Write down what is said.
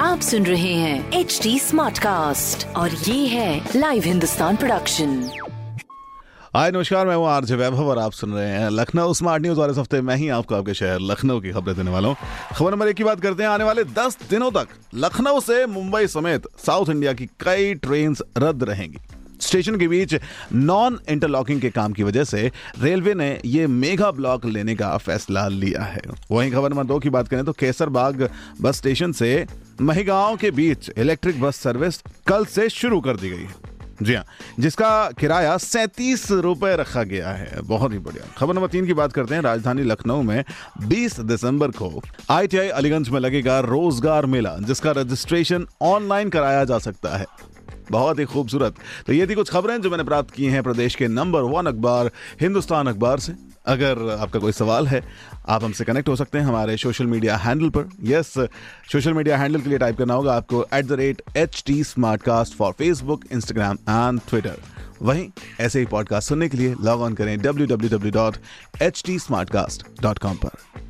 आप सुन रहे हैं एच डी स्मार्ट कास्ट और ये है लाइव हिंदुस्तान प्रोडक्शन हाय, नमस्कार, मैं हूँ आरजे वैभव और आप सुन रहे हैं लखनऊ स्मार्ट न्यूज़ और इस हफ़्ते मैं ही आपको आपके शहर लखनऊ की खबरें देने वाला हूँ। खबर नंबर एक की बात करते हैं, आने वाले 10 दिनों तक लखनऊ से मुंबई समेत साउथ इंडिया की कई ट्रेन रद्द रहेंगी। स्टेशन के बीच नॉन इंटरलॉकिंग के काम की वजह से रेलवे ने ये मेगा ब्लॉक लेने का फैसला लिया है। वहीं खबर नंबर दो की बात करें तो केसरबाग बस स्टेशन से महिगांव के बीच इलेक्ट्रिक बस सर्विस कल से शुरू कर दी गई है। जी हाँ जिसका किराया सैंतीस रुपए रखा गया है। बहुत ही बढ़िया। खबर नंबर तीन की बात करते हैं। राजधानी लखनऊ में 20 दिसंबर को आईटीआई अलीगंज में लगेगा रोज़गार मेला, जिसका रजिस्ट्रेशन ऑनलाइन कराया जा सकता है। बहुत ही खूबसूरत। तो ये थी कुछ खबरें जो मैंने प्राप्त की हैं प्रदेश के नंबर वन अखबार, हिंदुस्तान अखबार से। अगर आपका कोई सवाल है, आप हमसे कनेक्ट हो सकते हैं हमारे सोशल मीडिया हैंडल पर। यस सोशल मीडिया हैंडल के लिए टाइप करना होगा आपको at the rate H T smart cast for Facebook Instagram and Twitter वहीं ऐसे ही पॉडकास्ट सुनने के लिए लॉग ऑन करें W W W dot H T smart cast dot com पर।